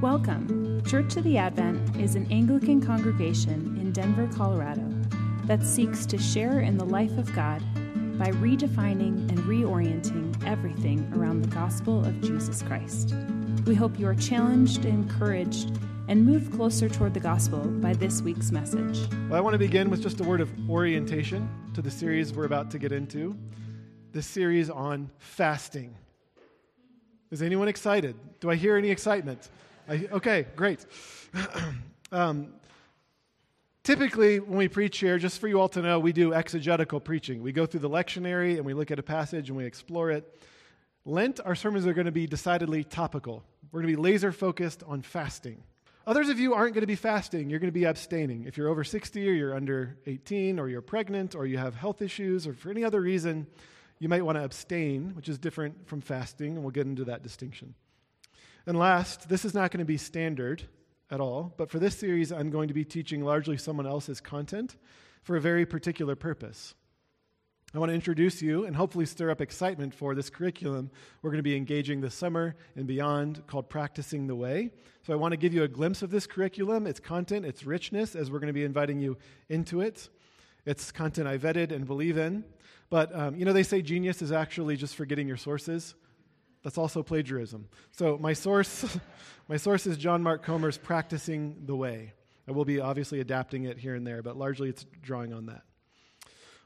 Welcome. Church of the Advent is an Anglican congregation in Denver, Colorado that seeks to share in the life of God by redefining and reorienting everything around the gospel of Jesus Christ. We hope you are challenged, encouraged, and moved closer toward the gospel by this week's message. Well, I want to begin with just a word of orientation to the series we're about to get into. This series on fasting. Is anyone excited? Do I hear any excitement? I, okay, great. um, typically, when we preach here, just for you all to know, we do exegetical preaching. We go through the lectionary and we look at a passage and we explore it. Lent, our sermons are going to be decidedly topical. We're going to be laser focused on fasting. Others of you aren't going to be fasting. You're going to be abstaining. If you're over 60 or you're under 18 or you're pregnant or you have health issues or for any other reason, you might want to abstain, which is different from fasting, and we'll get into that distinction. And last, this is not going to be standard at all, but for this series, I'm going to be teaching largely someone else's content for a very particular purpose. I want to introduce you and hopefully stir up excitement for this curriculum we're going to be engaging this summer and beyond called Practicing the Way. So I want to give you a glimpse of this curriculum, its content, its richness, as we're going to be inviting you into it. It's content I vetted and believe in. But, um, you know, they say genius is actually just forgetting your sources. That's also plagiarism. So my source, my source is John Mark Comer's Practicing the Way. I will be obviously adapting it here and there, but largely it's drawing on that.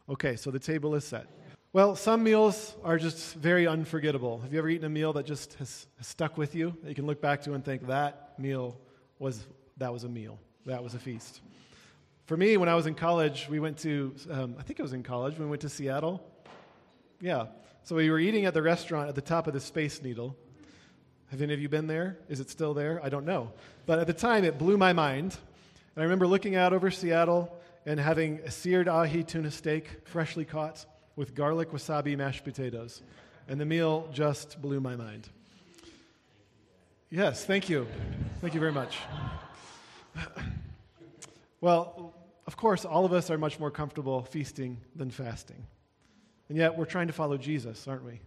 Okay, so the table is set. Well, some meals are just very unforgettable. Have you ever eaten a meal that just has, has stuck with you that you can look back to and think that meal was that was a meal, that was a feast? For me, when I was in college, we went to um, I think it was in college. We went to Seattle. Yeah, so we were eating at the restaurant at the top of the Space Needle. Have any of you been there? Is it still there? I don't know. But at the time, it blew my mind. And I remember looking out over Seattle and having a seared ahi tuna steak, freshly caught, with garlic wasabi mashed potatoes. And the meal just blew my mind. Yes, thank you. Thank you very much. Well, of course, all of us are much more comfortable feasting than fasting. And yet, we're trying to follow Jesus, aren't we?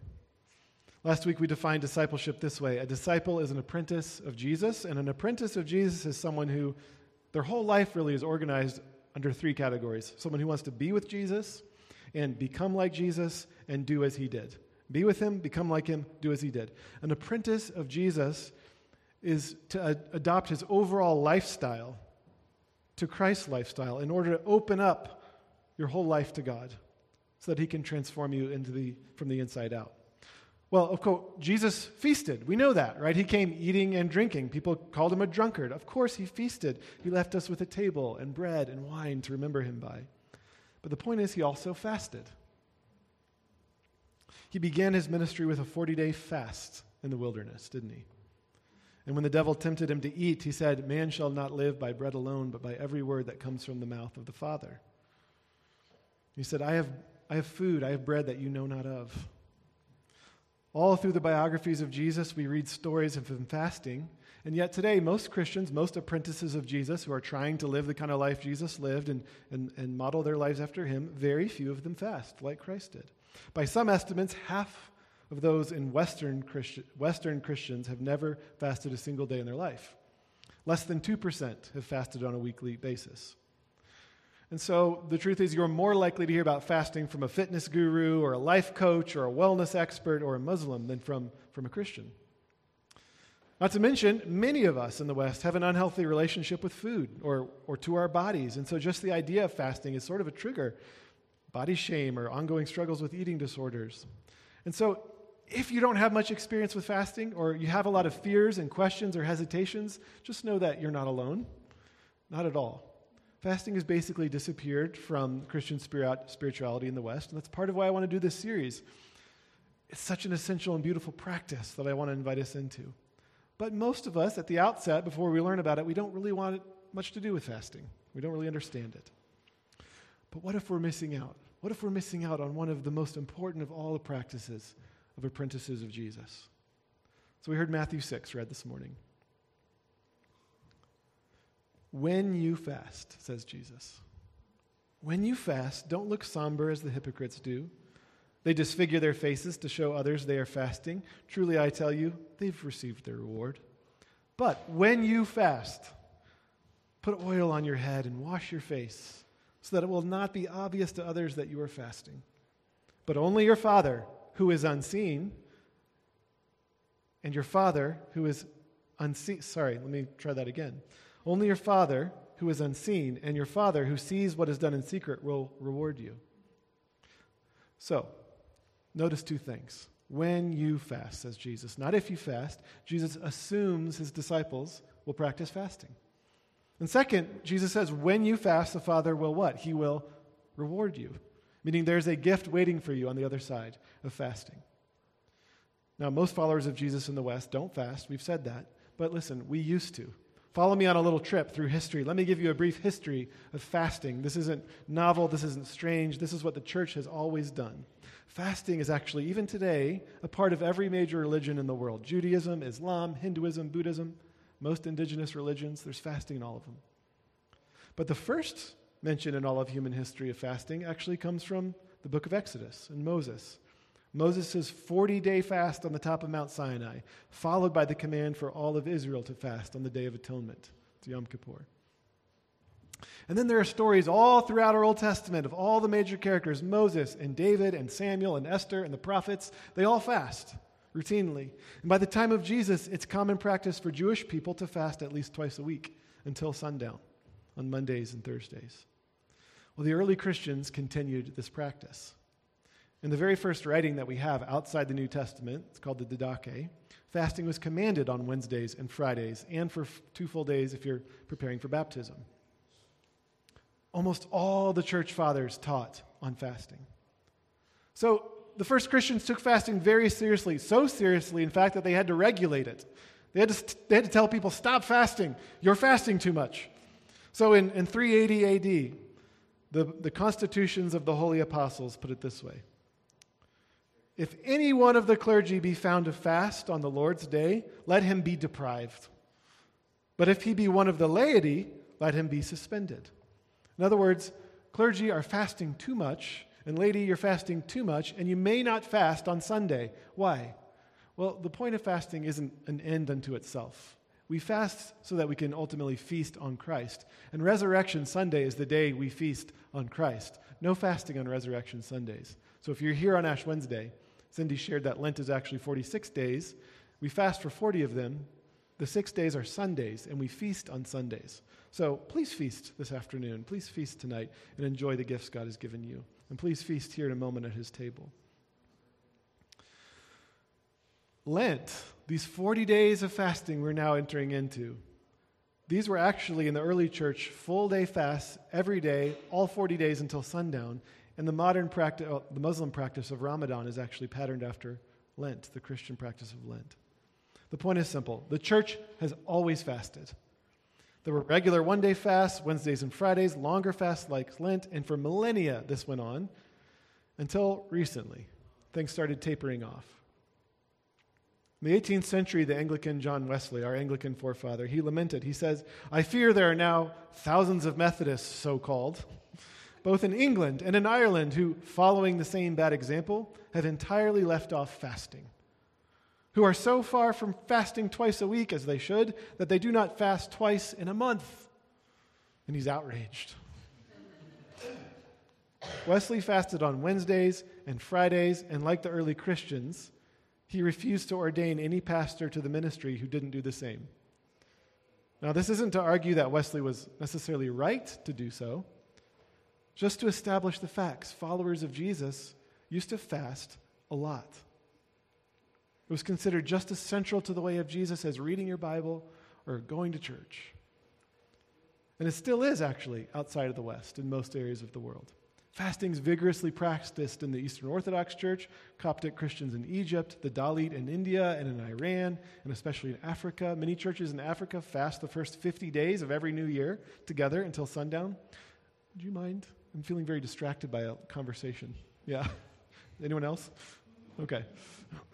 Last week, we defined discipleship this way a disciple is an apprentice of Jesus, and an apprentice of Jesus is someone who their whole life really is organized under three categories someone who wants to be with Jesus and become like Jesus and do as he did. Be with him, become like him, do as he did. An apprentice of Jesus is to ad- adopt his overall lifestyle to Christ's lifestyle in order to open up your whole life to God so that he can transform you into the, from the inside out. Well, of course, Jesus feasted. We know that, right? He came eating and drinking. People called him a drunkard. Of course, he feasted. He left us with a table and bread and wine to remember him by. But the point is, he also fasted. He began his ministry with a 40 day fast in the wilderness, didn't he? And when the devil tempted him to eat, he said, Man shall not live by bread alone, but by every word that comes from the mouth of the Father. He said, I have I have food, I have bread that you know not of. All through the biographies of Jesus, we read stories of him fasting. And yet, today, most Christians, most apprentices of Jesus who are trying to live the kind of life Jesus lived and, and, and model their lives after him, very few of them fast like Christ did. By some estimates, half of those in Western, Christi- Western Christians have never fasted a single day in their life. Less than 2% have fasted on a weekly basis. And so the truth is, you're more likely to hear about fasting from a fitness guru or a life coach or a wellness expert or a Muslim than from, from a Christian. Not to mention, many of us in the West have an unhealthy relationship with food or, or to our bodies. And so just the idea of fasting is sort of a trigger body shame or ongoing struggles with eating disorders. And so if you don't have much experience with fasting or you have a lot of fears and questions or hesitations, just know that you're not alone. Not at all. Fasting has basically disappeared from Christian spirituality in the West, and that's part of why I want to do this series. It's such an essential and beautiful practice that I want to invite us into. But most of us, at the outset, before we learn about it, we don't really want much to do with fasting. We don't really understand it. But what if we're missing out? What if we're missing out on one of the most important of all the practices of apprentices of Jesus? So we heard Matthew 6 read this morning. When you fast, says Jesus, when you fast, don't look somber as the hypocrites do. They disfigure their faces to show others they are fasting. Truly, I tell you, they've received their reward. But when you fast, put oil on your head and wash your face, so that it will not be obvious to others that you are fasting. But only your Father, who is unseen, and your Father, who is unseen. Sorry, let me try that again. Only your Father, who is unseen, and your Father, who sees what is done in secret, will reward you. So, notice two things. When you fast, says Jesus, not if you fast. Jesus assumes his disciples will practice fasting. And second, Jesus says, when you fast, the Father will what? He will reward you, meaning there's a gift waiting for you on the other side of fasting. Now, most followers of Jesus in the West don't fast. We've said that. But listen, we used to. Follow me on a little trip through history. Let me give you a brief history of fasting. This isn't novel, this isn't strange. This is what the church has always done. Fasting is actually, even today, a part of every major religion in the world Judaism, Islam, Hinduism, Buddhism, most indigenous religions, there's fasting in all of them. But the first mention in all of human history of fasting actually comes from the book of Exodus and Moses. Moses' 40 day fast on the top of Mount Sinai, followed by the command for all of Israel to fast on the Day of Atonement, to Yom Kippur. And then there are stories all throughout our Old Testament of all the major characters Moses and David and Samuel and Esther and the prophets. They all fast routinely. And by the time of Jesus, it's common practice for Jewish people to fast at least twice a week until sundown on Mondays and Thursdays. Well, the early Christians continued this practice. In the very first writing that we have outside the New Testament, it's called the Didache, fasting was commanded on Wednesdays and Fridays, and for two full days if you're preparing for baptism. Almost all the church fathers taught on fasting. So the first Christians took fasting very seriously, so seriously, in fact, that they had to regulate it. They had to, they had to tell people, stop fasting. You're fasting too much. So in, in 380 AD, the, the constitutions of the holy apostles put it this way if any one of the clergy be found to fast on the Lord's day, let him be deprived. But if he be one of the laity, let him be suspended. In other words, clergy are fasting too much, and laity, you're fasting too much, and you may not fast on Sunday. Why? Well, the point of fasting isn't an end unto itself. We fast so that we can ultimately feast on Christ. And Resurrection Sunday is the day we feast on Christ. No fasting on Resurrection Sundays. So if you're here on Ash Wednesday, Cindy shared that Lent is actually 46 days. We fast for 40 of them. The six days are Sundays, and we feast on Sundays. So please feast this afternoon. Please feast tonight and enjoy the gifts God has given you. And please feast here in a moment at his table. Lent, these 40 days of fasting we're now entering into, these were actually in the early church full day fasts every day, all 40 days until sundown. And the modern practice, uh, the Muslim practice of Ramadan is actually patterned after Lent, the Christian practice of Lent. The point is simple the church has always fasted. There were regular one day fasts, Wednesdays and Fridays, longer fasts like Lent, and for millennia this went on until recently. Things started tapering off. In the 18th century, the Anglican John Wesley, our Anglican forefather, he lamented. He says, I fear there are now thousands of Methodists, so called, both in England and in Ireland, who, following the same bad example, have entirely left off fasting, who are so far from fasting twice a week as they should that they do not fast twice in a month. And he's outraged. Wesley fasted on Wednesdays and Fridays, and like the early Christians, he refused to ordain any pastor to the ministry who didn't do the same. Now, this isn't to argue that Wesley was necessarily right to do so just to establish the facts. Followers of Jesus used to fast a lot. It was considered just as central to the way of Jesus as reading your Bible or going to church. And it still is, actually, outside of the West in most areas of the world. Fasting is vigorously practiced in the Eastern Orthodox Church, Coptic Christians in Egypt, the Dalit in India and in Iran, and especially in Africa. Many churches in Africa fast the first 50 days of every new year together until sundown. Do you mind I'm feeling very distracted by a conversation. Yeah? Anyone else? Okay.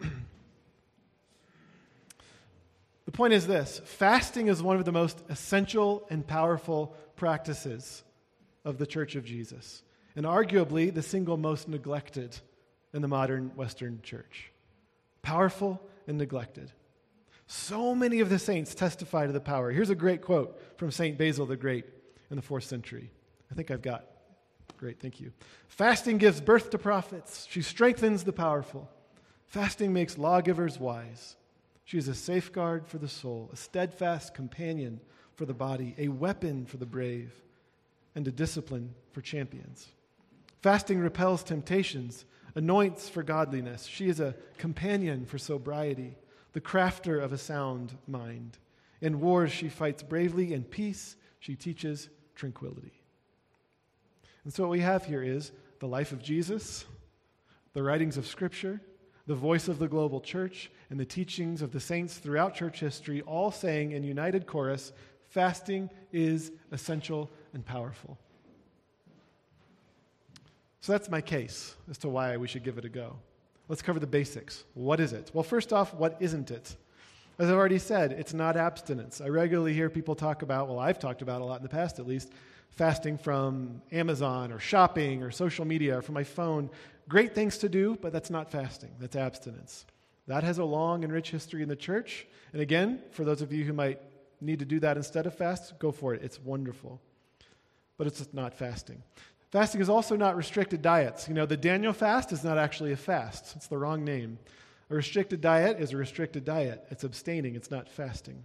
the point is this fasting is one of the most essential and powerful practices of the Church of Jesus, and arguably the single most neglected in the modern Western church. Powerful and neglected. So many of the saints testify to the power. Here's a great quote from St. Basil the Great in the fourth century. I think I've got. Great, thank you. Fasting gives birth to prophets. She strengthens the powerful. Fasting makes lawgivers wise. She is a safeguard for the soul, a steadfast companion for the body, a weapon for the brave, and a discipline for champions. Fasting repels temptations, anoints for godliness. She is a companion for sobriety, the crafter of a sound mind. In wars, she fights bravely. In peace, she teaches tranquility. And so, what we have here is the life of Jesus, the writings of Scripture, the voice of the global church, and the teachings of the saints throughout church history, all saying in united chorus fasting is essential and powerful. So that's my case as to why we should give it a go. Let's cover the basics. What is it? Well, first off, what isn't it? As I've already said, it's not abstinence. I regularly hear people talk about, well, I've talked about a lot in the past at least, fasting from Amazon or shopping or social media or from my phone. Great things to do, but that's not fasting, that's abstinence. That has a long and rich history in the church. And again, for those of you who might need to do that instead of fast, go for it. It's wonderful. But it's not fasting. Fasting is also not restricted diets. You know, the Daniel fast is not actually a fast, it's the wrong name. A restricted diet is a restricted diet, it's abstaining, it's not fasting.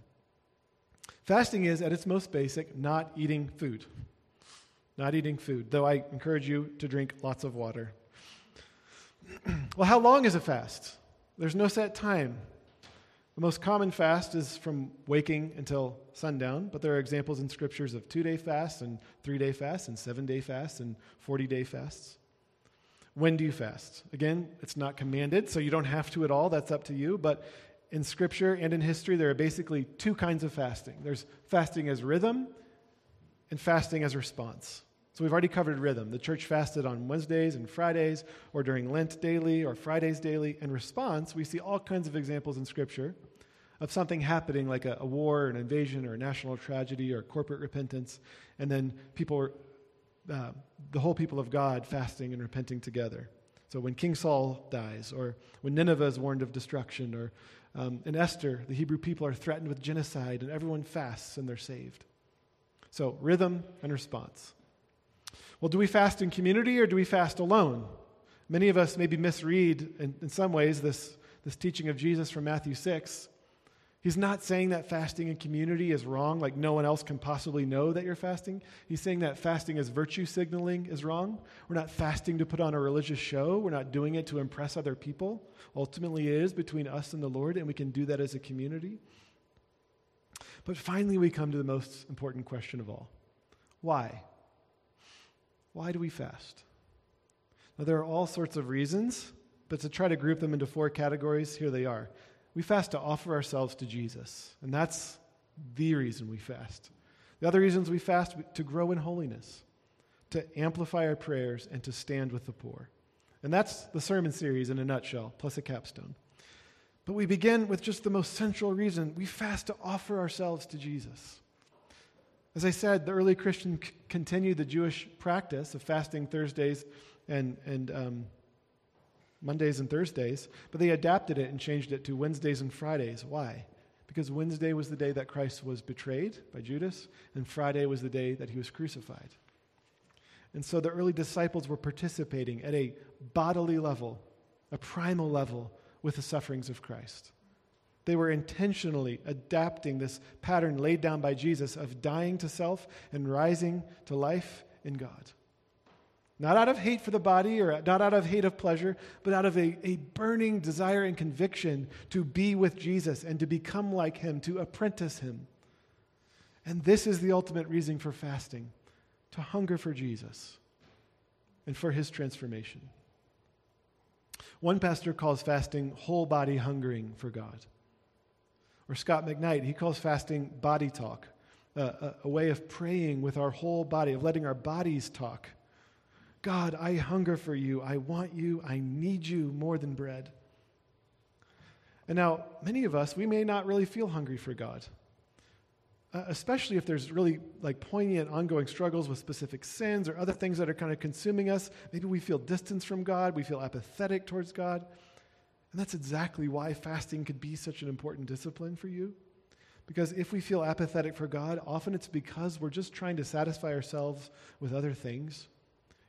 Fasting is, at its most basic, not eating food. Not eating food, though I encourage you to drink lots of water. well, how long is a fast? There's no set time. The most common fast is from waking until sundown, but there are examples in scriptures of two day fasts and three day fasts and seven day fasts and 40 day fasts. When do you fast? Again, it's not commanded, so you don't have to at all. That's up to you. But in scripture and in history, there are basically two kinds of fasting there's fasting as rhythm and fasting as response. So we've already covered rhythm. The church fasted on Wednesdays and Fridays, or during Lent daily, or Fridays daily. In response, we see all kinds of examples in Scripture of something happening like a, a war, an invasion, or a national tragedy, or corporate repentance, and then people, uh, the whole people of God fasting and repenting together. So when King Saul dies, or when Nineveh is warned of destruction, or um, in Esther, the Hebrew people are threatened with genocide, and everyone fasts and they're saved. So rhythm and response. Well, do we fast in community or do we fast alone? Many of us maybe misread, in, in some ways, this, this teaching of Jesus from Matthew 6. He's not saying that fasting in community is wrong, like no one else can possibly know that you're fasting. He's saying that fasting as virtue signaling is wrong. We're not fasting to put on a religious show, we're not doing it to impress other people. Ultimately, it is between us and the Lord, and we can do that as a community. But finally, we come to the most important question of all why? Why do we fast? Now, there are all sorts of reasons, but to try to group them into four categories, here they are. We fast to offer ourselves to Jesus, and that's the reason we fast. The other reasons we fast to grow in holiness, to amplify our prayers, and to stand with the poor. And that's the sermon series in a nutshell, plus a capstone. But we begin with just the most central reason we fast to offer ourselves to Jesus. As I said, the early Christians c- continued the Jewish practice of fasting Thursdays and, and um, Mondays and Thursdays, but they adapted it and changed it to Wednesdays and Fridays. Why? Because Wednesday was the day that Christ was betrayed by Judas, and Friday was the day that he was crucified. And so the early disciples were participating at a bodily level, a primal level, with the sufferings of Christ. They were intentionally adapting this pattern laid down by Jesus of dying to self and rising to life in God. Not out of hate for the body or not out of hate of pleasure, but out of a, a burning desire and conviction to be with Jesus and to become like him, to apprentice him. And this is the ultimate reason for fasting to hunger for Jesus and for his transformation. One pastor calls fasting whole body hungering for God. Or Scot McKnight, he calls fasting body talk, a, a way of praying with our whole body, of letting our bodies talk. God, I hunger for you. I want you. I need you more than bread. And now, many of us, we may not really feel hungry for God. Uh, especially if there's really like poignant ongoing struggles with specific sins or other things that are kind of consuming us. Maybe we feel distance from God, we feel apathetic towards God. And that's exactly why fasting could be such an important discipline for you. Because if we feel apathetic for God, often it's because we're just trying to satisfy ourselves with other things.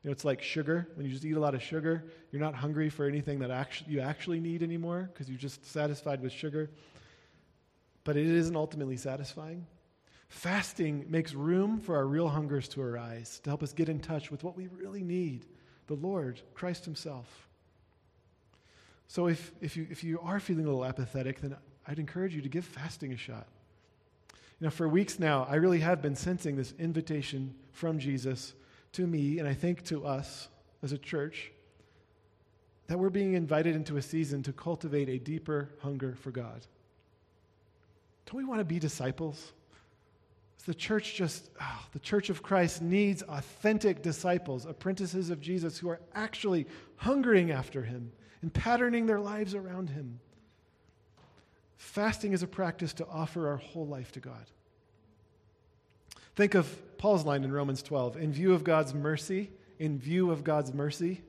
You know, it's like sugar. When you just eat a lot of sugar, you're not hungry for anything that actually, you actually need anymore because you're just satisfied with sugar. But it isn't ultimately satisfying. Fasting makes room for our real hungers to arise, to help us get in touch with what we really need the Lord, Christ Himself. So if, if, you, if you are feeling a little apathetic, then I'd encourage you to give fasting a shot. You know, for weeks now, I really have been sensing this invitation from Jesus to me, and I think to us as a church, that we're being invited into a season to cultivate a deeper hunger for God. Don't we want to be disciples? The church just, oh, the church of Christ needs authentic disciples, apprentices of Jesus who are actually hungering after him and patterning their lives around him. Fasting is a practice to offer our whole life to God. Think of Paul's line in Romans 12 in view of God's mercy, in view of God's mercy,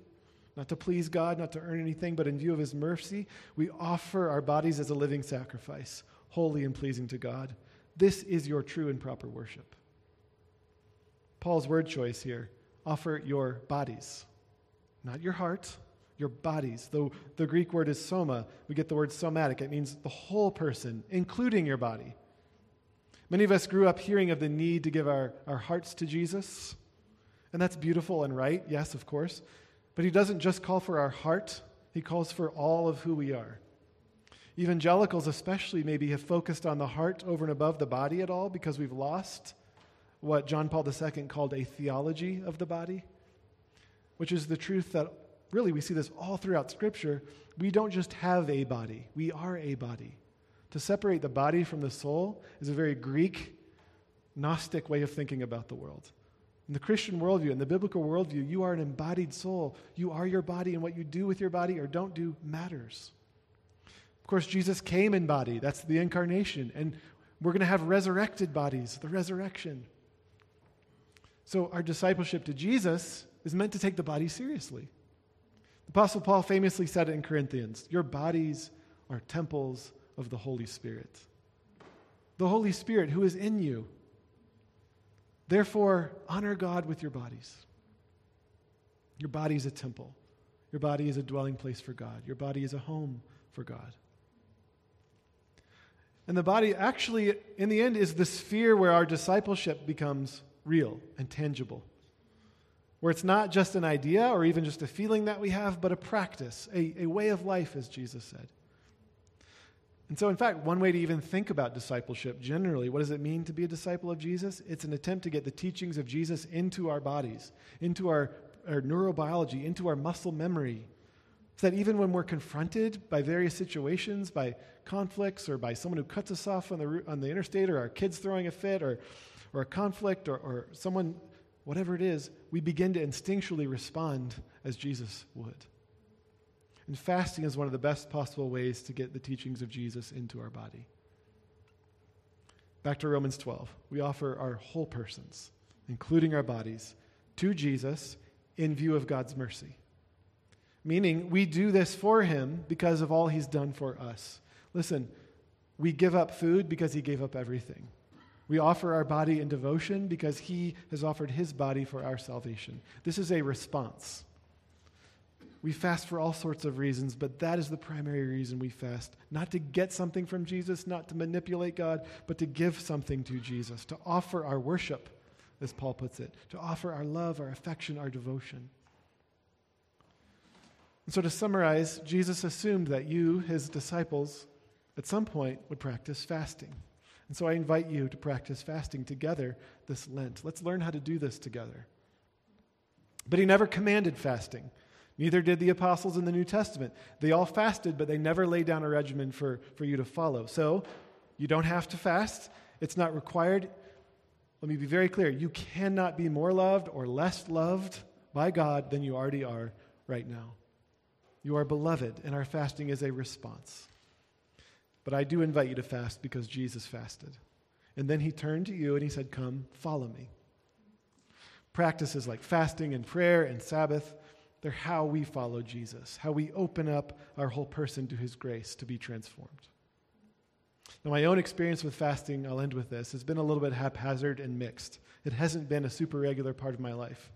not to please God, not to earn anything, but in view of his mercy, we offer our bodies as a living sacrifice, holy and pleasing to God. This is your true and proper worship. Paul's word choice here offer your bodies, not your heart, your bodies. Though the Greek word is soma, we get the word somatic. It means the whole person, including your body. Many of us grew up hearing of the need to give our, our hearts to Jesus, and that's beautiful and right, yes, of course. But he doesn't just call for our heart, he calls for all of who we are. Evangelicals, especially, maybe have focused on the heart over and above the body at all because we've lost what John Paul II called a theology of the body, which is the truth that really we see this all throughout Scripture. We don't just have a body, we are a body. To separate the body from the soul is a very Greek, Gnostic way of thinking about the world. In the Christian worldview, in the biblical worldview, you are an embodied soul. You are your body, and what you do with your body or don't do matters. Of course, Jesus came in body. That's the incarnation. And we're going to have resurrected bodies, the resurrection. So, our discipleship to Jesus is meant to take the body seriously. Apostle Paul famously said it in Corinthians Your bodies are temples of the Holy Spirit. The Holy Spirit who is in you. Therefore, honor God with your bodies. Your body is a temple. Your body is a dwelling place for God. Your body is a home for God. And the body actually, in the end, is the sphere where our discipleship becomes real and tangible. Where it's not just an idea or even just a feeling that we have, but a practice, a, a way of life, as Jesus said. And so, in fact, one way to even think about discipleship generally, what does it mean to be a disciple of Jesus? It's an attempt to get the teachings of Jesus into our bodies, into our, our neurobiology, into our muscle memory, so that even when we're confronted by various situations, by conflicts, or by someone who cuts us off on the, on the interstate, or our kids throwing a fit, or, or a conflict, or, or someone, whatever it is, we begin to instinctually respond as Jesus would. And fasting is one of the best possible ways to get the teachings of Jesus into our body. Back to Romans 12. We offer our whole persons, including our bodies, to Jesus in view of God's mercy. Meaning, we do this for him because of all he's done for us. Listen, we give up food because he gave up everything. We offer our body in devotion because he has offered his body for our salvation. This is a response. We fast for all sorts of reasons, but that is the primary reason we fast. Not to get something from Jesus, not to manipulate God, but to give something to Jesus, to offer our worship, as Paul puts it, to offer our love, our affection, our devotion. And so, to summarize, Jesus assumed that you, his disciples, at some point would practice fasting. And so, I invite you to practice fasting together this Lent. Let's learn how to do this together. But he never commanded fasting. Neither did the apostles in the New Testament. They all fasted, but they never laid down a regimen for, for you to follow. So, you don't have to fast. It's not required. Let me be very clear. You cannot be more loved or less loved by God than you already are right now. You are beloved, and our fasting is a response. But I do invite you to fast because Jesus fasted. And then he turned to you and he said, Come, follow me. Practices like fasting and prayer and Sabbath They're how we follow Jesus, how we open up our whole person to his grace to be transformed. Now, my own experience with fasting, I'll end with this, has been a little bit haphazard and mixed. It hasn't been a super regular part of my life.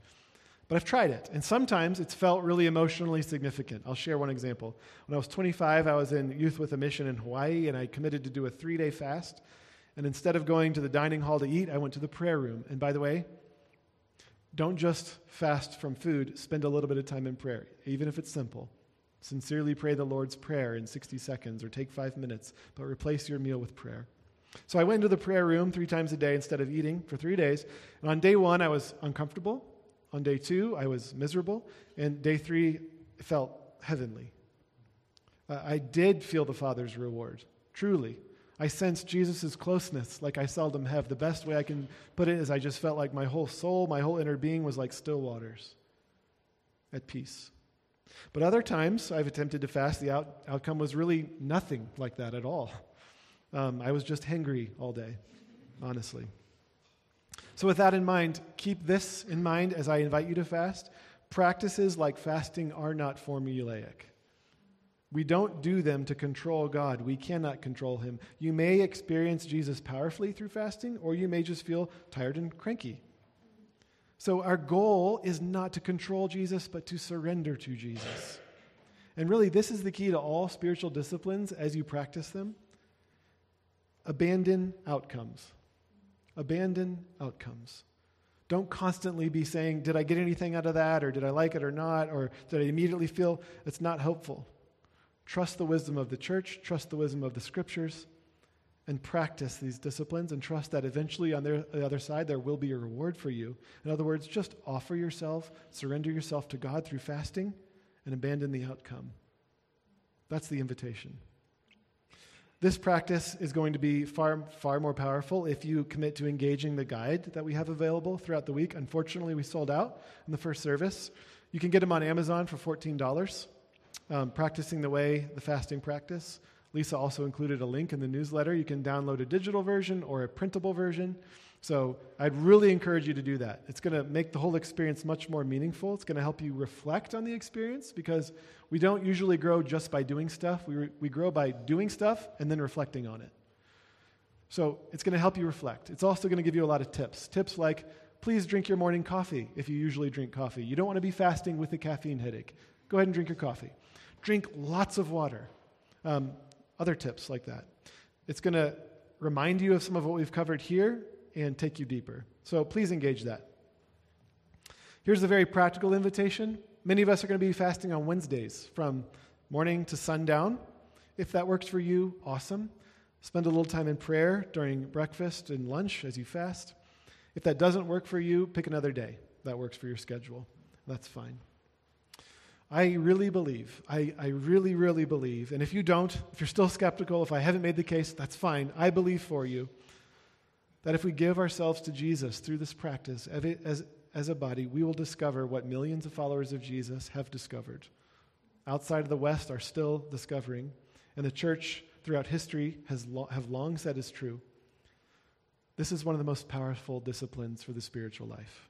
But I've tried it, and sometimes it's felt really emotionally significant. I'll share one example. When I was 25, I was in Youth with a Mission in Hawaii, and I committed to do a three day fast. And instead of going to the dining hall to eat, I went to the prayer room. And by the way, don't just fast from food, spend a little bit of time in prayer, even if it's simple. Sincerely pray the Lord's Prayer in 60 seconds or take five minutes, but replace your meal with prayer. So I went into the prayer room three times a day instead of eating for three days. And on day one, I was uncomfortable. On day two, I was miserable. And day three felt heavenly. Uh, I did feel the Father's reward, truly. I sensed Jesus' closeness like I seldom have. The best way I can put it is I just felt like my whole soul, my whole inner being was like still waters at peace. But other times I've attempted to fast, the out, outcome was really nothing like that at all. Um, I was just hangry all day, honestly. So, with that in mind, keep this in mind as I invite you to fast. Practices like fasting are not formulaic. We don't do them to control God. We cannot control Him. You may experience Jesus powerfully through fasting, or you may just feel tired and cranky. So, our goal is not to control Jesus, but to surrender to Jesus. And really, this is the key to all spiritual disciplines as you practice them. Abandon outcomes. Abandon outcomes. Don't constantly be saying, Did I get anything out of that? Or did I like it or not? Or did I immediately feel it's not helpful? Trust the wisdom of the church, trust the wisdom of the scriptures, and practice these disciplines and trust that eventually on the other side there will be a reward for you. In other words, just offer yourself, surrender yourself to God through fasting, and abandon the outcome. That's the invitation. This practice is going to be far, far more powerful if you commit to engaging the guide that we have available throughout the week. Unfortunately, we sold out in the first service. You can get them on Amazon for $14 um, practicing the way, the fasting practice. Lisa also included a link in the newsletter. You can download a digital version or a printable version. So I'd really encourage you to do that. It's going to make the whole experience much more meaningful. It's going to help you reflect on the experience because we don't usually grow just by doing stuff. We, re- we grow by doing stuff and then reflecting on it. So it's going to help you reflect. It's also going to give you a lot of tips. Tips like please drink your morning coffee if you usually drink coffee. You don't want to be fasting with a caffeine headache. Go ahead and drink your coffee. Drink lots of water. Um, other tips like that. It's going to remind you of some of what we've covered here and take you deeper. So please engage that. Here's a very practical invitation. Many of us are going to be fasting on Wednesdays from morning to sundown. If that works for you, awesome. Spend a little time in prayer during breakfast and lunch as you fast. If that doesn't work for you, pick another day that works for your schedule. That's fine. I really believe, I, I really, really believe, and if you don't, if you're still skeptical, if I haven't made the case, that's fine. I believe for you that if we give ourselves to Jesus through this practice as, as a body, we will discover what millions of followers of Jesus have discovered. Outside of the West are still discovering, and the church throughout history has lo- have long said is true. This is one of the most powerful disciplines for the spiritual life.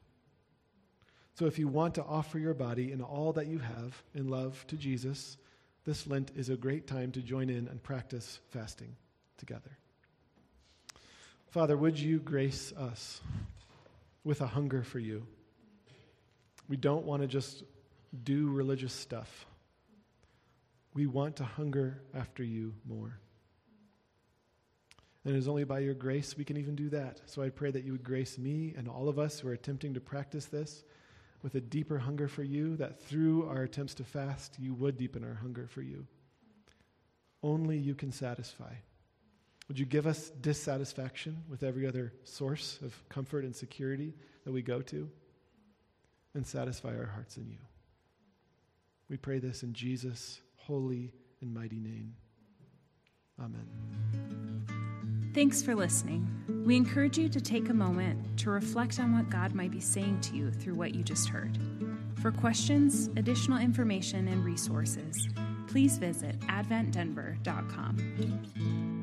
So if you want to offer your body and all that you have in love to Jesus, this Lent is a great time to join in and practice fasting together. Father, would you grace us with a hunger for you? We don't want to just do religious stuff. We want to hunger after you more. And it is only by your grace we can even do that. So I pray that you would grace me and all of us who are attempting to practice this with a deeper hunger for you, that through our attempts to fast, you would deepen our hunger for you. Only you can satisfy. Would you give us dissatisfaction with every other source of comfort and security that we go to and satisfy our hearts in you? We pray this in Jesus' holy and mighty name. Amen. Thanks for listening. We encourage you to take a moment to reflect on what God might be saying to you through what you just heard. For questions, additional information, and resources, please visit adventdenver.com.